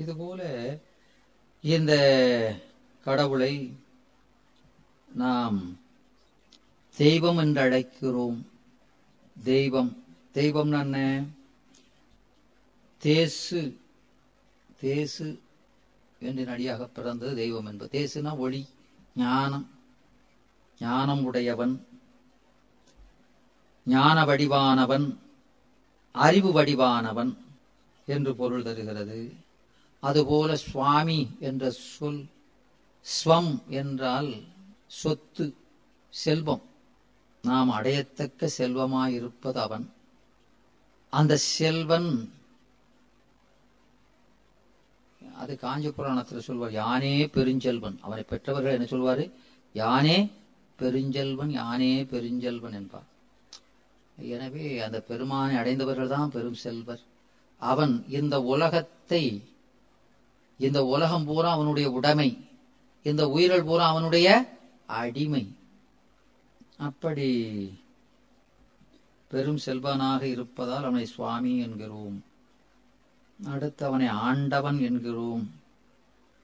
இதுபோல இந்த கடவுளை நாம் தெய்வம் என்று அழைக்கிறோம் தெய்வம். தெய்வம் என்ன? தேசு. தேசு என்று அடியாக பிறந்தது தெய்வம் என்பது. தேசுனா ஒளி ஞானம். ஞானம் உடையவன். ஞான வடிவானவன். அறிவு வடிவானவன் என்று பொருள் தருகிறது. அதுபோல சுவாமி என்ற சொல் ஸ்வம் என்றால் சொத்து செல்வம். நாம் அடையத்தக்க செல்வமாயிருப்பது அவன் அந்த செல்வன் அது காஞ்சி புராணத்தில் சொல்வார் யானே பெருஞ்செல்வன். அவனை பெற்றவர்கள் என்ன சொல்வாரு? யானே பெருஞ்செல்வன் யானே பெருஞ்செல்வன் என்பார். எனவே அந்த பெருமானை அடைந்தவர்கள் தான் பெரும் செல்வர். அவன் இந்த உலகத்தை இந்த உலகம் பூரா அவனுடைய உடைமை. இந்த உயிர்கள் பூரா அவனுடைய அடிமை. அப்படி பெரும் செல்வனாக இருப்பதால் அவனை சுவாமி என்கிறோம். அடுத்து அவனை ஆண்டவன் என்கிறோம்.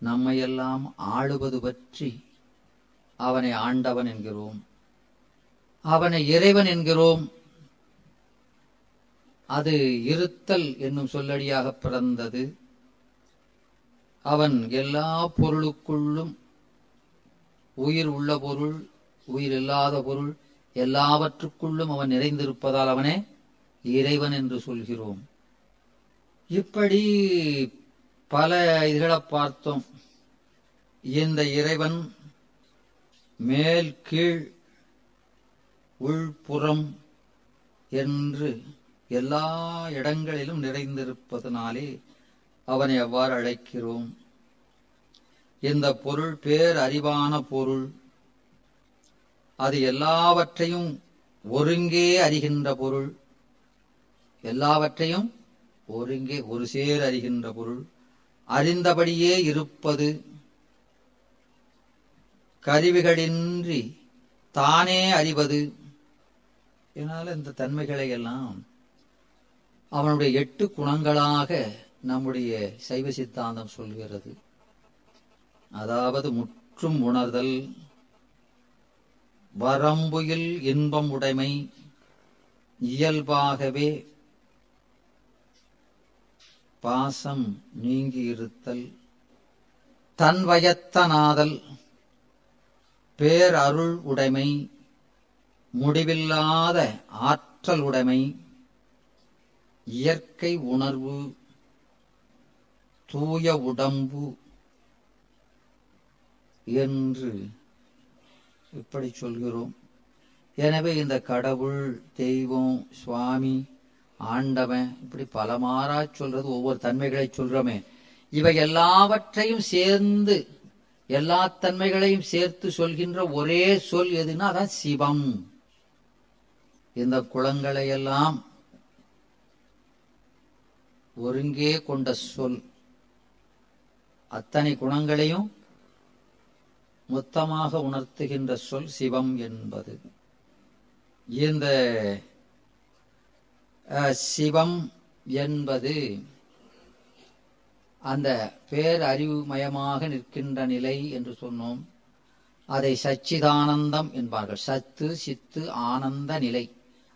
நம்மையெல்லாம் ஆளுவது பற்றி அவனை ஆண்டவன் என்கிறோம். அவனை இறைவன் என்கிறோம். அது இருத்தல் என்னும் சொல்லடியாக பிறந்தது. அவன் எல்லா பொருளுக்குள்ளும் உயிர் உள்ள பொருள் உயிர் இல்லாத பொருள் எல்லாவற்றுக்குள்ளும் அவன் நிறைந்திருப்பதால் அவனே இறைவன் என்று சொல்கிறோம். இப்படி பல இதுகளை பார்த்தோம். இந்த இறைவன் மேல் கீழ் உள்புறம் என்று எல்லா இடங்களிலும் நிறைந்திருப்பதனாலே அவனை எவ்வாறு அழைக்கிறோம்? இந்த பொருள் பேர் அறிவான பொருள். அது எல்லாவற்றையும் ஒருங்கே அறிகின்ற பொருள். எல்லாவற்றையும் ஒருங்கே ஒரு சேர் அறிகின்ற பொருள். அறிந்தபடியே இருப்பது. கருவிகளின்றி தானே அறிவது. இதனால இந்த தன்மைகளை எல்லாம் அவனுடைய எட்டு குணங்களாக நம்முடைய சைவ சித்தாந்தம் சொல்கிறது. அதாவது முற்றும் உணர்தல் வரம்புயில் இன்பம் உடைமை இயல்பாகவே பாசம் நீங்கி இருத்தல் தன்வயத்தனாதல் பேரருள் உடைமை முடிவில்லாத ஆற்றல் உடைமை இயற்கை உணர்வு தூய உடம்பு என்று இப்படி சொல்கிறோம். எனவே இந்த கடவுள் தெய்வம் சுவாமி ஆண்டவன் இப்படி பலமாறா சொல்றது ஒவ்வொரு தன்மைகளை சொல்றோமே. இவை எல்லாவற்றையும் சேர்ந்து எல்லா தன்மைகளையும் சேர்த்து சொல்கின்ற ஒரே சொல் எதுன்னா அதான் சிவம். இந்த குளங்களை எல்லாம் ஒருங்கே கொண்ட சொல். அத்தனை குணங்களையும் மொத்தமாக உணர்த்துகின்ற சொல் சிவம் என்பது. இந்த அஹ், சிவம் என்பது அந்த பேரறிவுமயமாக நிற்கின்ற நிலை என்று சொன்னோம். அதை சச்சிதானந்தம் என்பார்கள். சத்து சித்து ஆனந்த நிலை.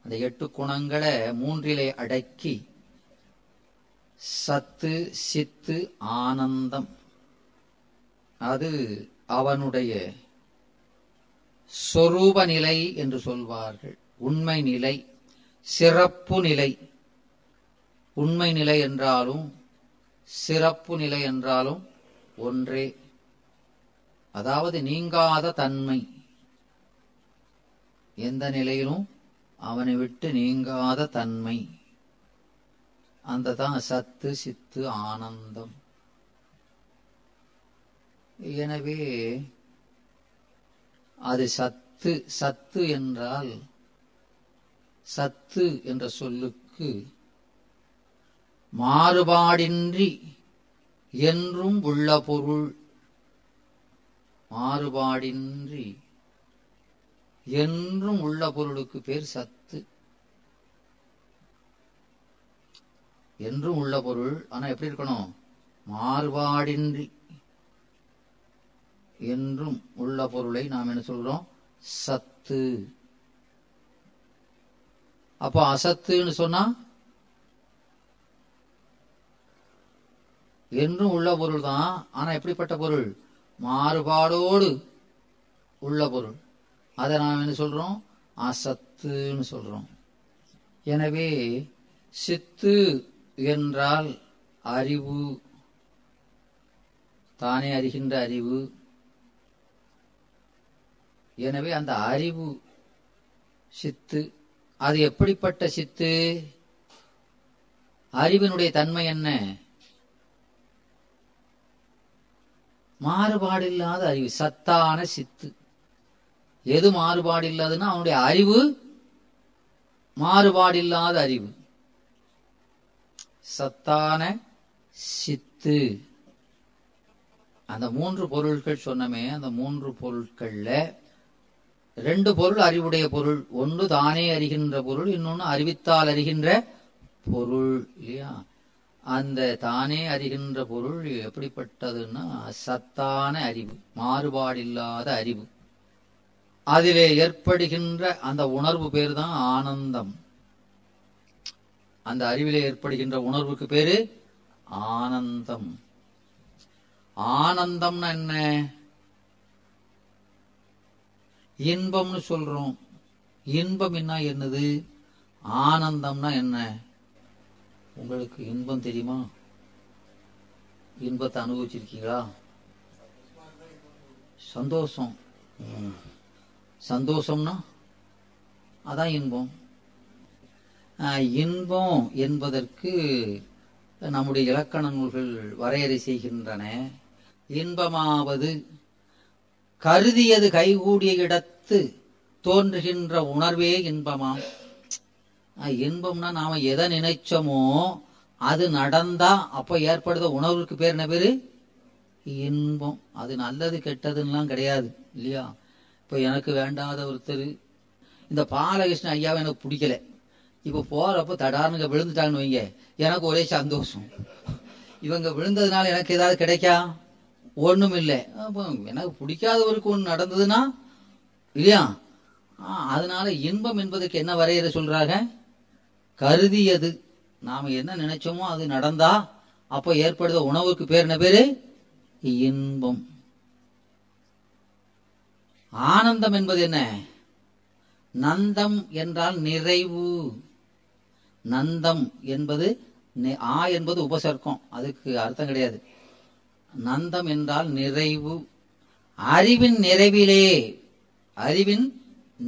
அந்த எட்டு குணங்களை மூன்றிலே அடக்கி சத்து சித்து ஆனந்தம் அது அவனுடைய சொரூப நிலை என்று சொல்வார்கள். உண்மை நிலை சிறப்பு நிலை. உண்மை நிலை என்றாலும் சிறப்பு நிலை என்றாலும் ஒன்றே. அதாவது நீங்காத தன்மை. எந்த நிலையிலும் அவனை விட்டு நீங்காத தன்மை. அந்த தான் சத்து சித்து ஆனந்தம். எனவே அது சத்து சத்து என்றால் சத்து என்ற சொல்லுக்கு மாறுபாடின்றி என்றும் உள்ள பொருள். மாறுபாடின்றி என்றும் உள்ள பொருளுக்கு பேர் சத்து. என்றும் உள்ள பொருள். ஆனா எப்படி இருக்கணும்? மாறுபாடின்றி. என்றும் உள்ள பொருளை நாம் என்ன சொல்கிறோம்? சத்து. அப்போ அசத்துன்னு சொன்னா? என்றும் உள்ள பொருள் தான். ஆனால் எப்படிப்பட்ட பொருள்? மாறுபாடோடு உள்ள பொருள். அதை நாம் என்ன சொல்கிறோம்? அசத்துன்னு சொல்கிறோம். எனவே சித்து என்றால் அறிவு. தானே அறிகின்ற அறிவு. எனவே அந்த அறிவு சித்து அது எப்படிப்பட்ட சித்து? அறிவினுடைய தன்மை என்ன? மாறுபாடு இல்லாத அறிவு சத்தான சித்து. எது மாறுபாடு இல்லாதுன்னா அவனுடைய அறிவு மாறுபாடு இல்லாத அறிவு. சத்தான சித்து. அந்த மூன்று பொருட்கள் சொன்னமே அந்த மூன்று பொருட்கள்ல ரெண்டு பொருள் அறிவுடைய பொருள். ஒன்று தானே அறிகின்ற பொருள் இன்னொன்று அறிவித்தால் அறிகின்ற பொருள் இல்லையா? அந்த தானே அறிகின்ற பொருள் எப்படிப்பட்டதுன்னா சத்தான அறிவு மாறுபாடில்லாத அறிவு. அதிலே ஏற்படுகின்ற அந்த உணர்வு பேர் தான் ஆனந்தம். அந்த அறிவிலே ஏற்படுகின்ற உணர்வுக்கு பேரு ஆனந்தம். ஆனந்தம்னா என்ன? இன்பம்னு சொல்றோம். இன்பம் என்ன என்னது? ஆனந்தம்னா என்ன? உங்களுக்கு இன்பம் தெரியுமா? இன்பத்தை அனுபவிச்சிருக்கீங்களா? சந்தோஷம். சந்தோஷம்னா அதான் இன்பம். இன்பம் என்பதற்கு நம்முடைய இலக்கண நூல்கள் வரையறை செய்கின்றன. இன்பமாவது கருதியது கைகூடிய இடத்து தோன்றுகின்ற உணர்வே இன்பமாம். இன்பம்னா நாம எதை நினைச்சோமோ அது நடந்தா அப்ப ஏற்படுத உணர்வுக்கு பேர் என்ன பேரு? இன்பம். அது நல்லது கெட்டதுன்னெலாம் கிடையாது இல்லையா? இப்போ எனக்கு வேண்டாத ஒருத்தர் இந்த பாலகிருஷ்ணன் ஐயாவை எனக்கு பிடிக்கல. இப்போ போகிறப்ப தடார்னுங்க விழுந்துட்டாங்கன்னு வைங்க எனக்கு ஒரே சந்தோஷம். இவங்க விழுந்ததுனால எனக்கு ஏதாவது கிடைக்கா? ஒண்ணும் இல்லை அப்போ எனக்கு பிடிக்காதவருக்கு ஒன்று நடந்ததுன்னா இல்லையா? ஆ, அதனால இன்பம் என்பதற்கு என்ன வரையறை சொல்றாங்க? கருதியது. நாம என்ன நினைச்சோமோ அது நடந்தா அப்போ ஏற்படுத உணவுக்கு பேர் என்ன பேரு? இன்பம். ஆனந்தம் என்பது என்ன? நந்தம் என்றால் நிறைவு. நந்தம் என்பது ஆ என்பது உபசர்க்கம். அதுக்கு அர்த்தம் கிடையாது. நந்தம் என்றால் நிறைவு. அறிவின் நிறைவிலே அறிவின்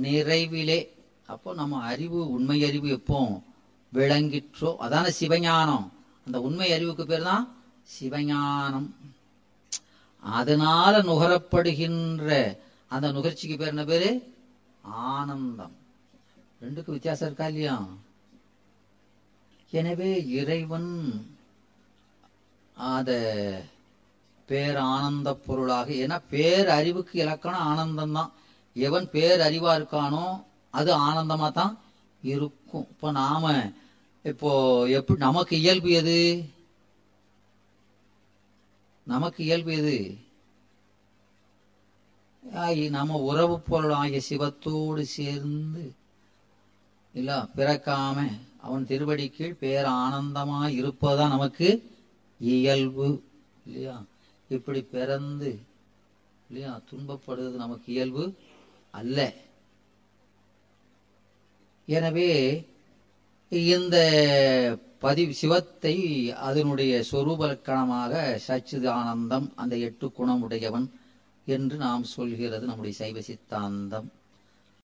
நிறைவிலே. அப்போ நம்ம அறிவு உண்மை அறிவு எப்போ விளங்கிற்றோ? அதான சிவஞானம். அந்த உண்மை அறிவுக்கு பேர் தான் சிவஞானம். அதனால நுகரப்படுகின்ற அந்த நுகர்ச்சிக்கு பேர் என்ன பேரு? ஆனந்தம். ரெண்டுக்கு வித்தியாசம் இருக்கா இல்லையா? எனவே இறைவன் அத பேரானந்த பொருளாக ஏன்னா பேரறிவுக்கு இலக்கணம் ஆனந்தம் தான் எவன் பேரறிவா இருக்கானோ அது ஆனந்தமா தான் இருக்கும். இப்போ நாம இப்போ எப்படி நமக்கு இயல்பு எது? நமக்கு இயல்பு எது? நம்ம உறவு பொருள் ஆகிய சிவத்தோடு சேர்ந்து இல்ல பிறக்காம அவன் திருவடி கீழ் பேர் ஆனந்தமா இருப்பதுதான் நமக்கு இயல்பு இல்லையா? இப்படி பிறந்து இல்லையா துன்பப்படுவது நமக்கு இயல்பு. அல்ல. எனவே இந்த பதிவு சிவத்தை அதனுடைய சொரூப லட்சணமாக சச்சிதானந்தம் அந்த எட்டு குணமுடையவன் என்று நாம் சொல்கிறது நம்முடைய சைவ சித்தாந்தம்.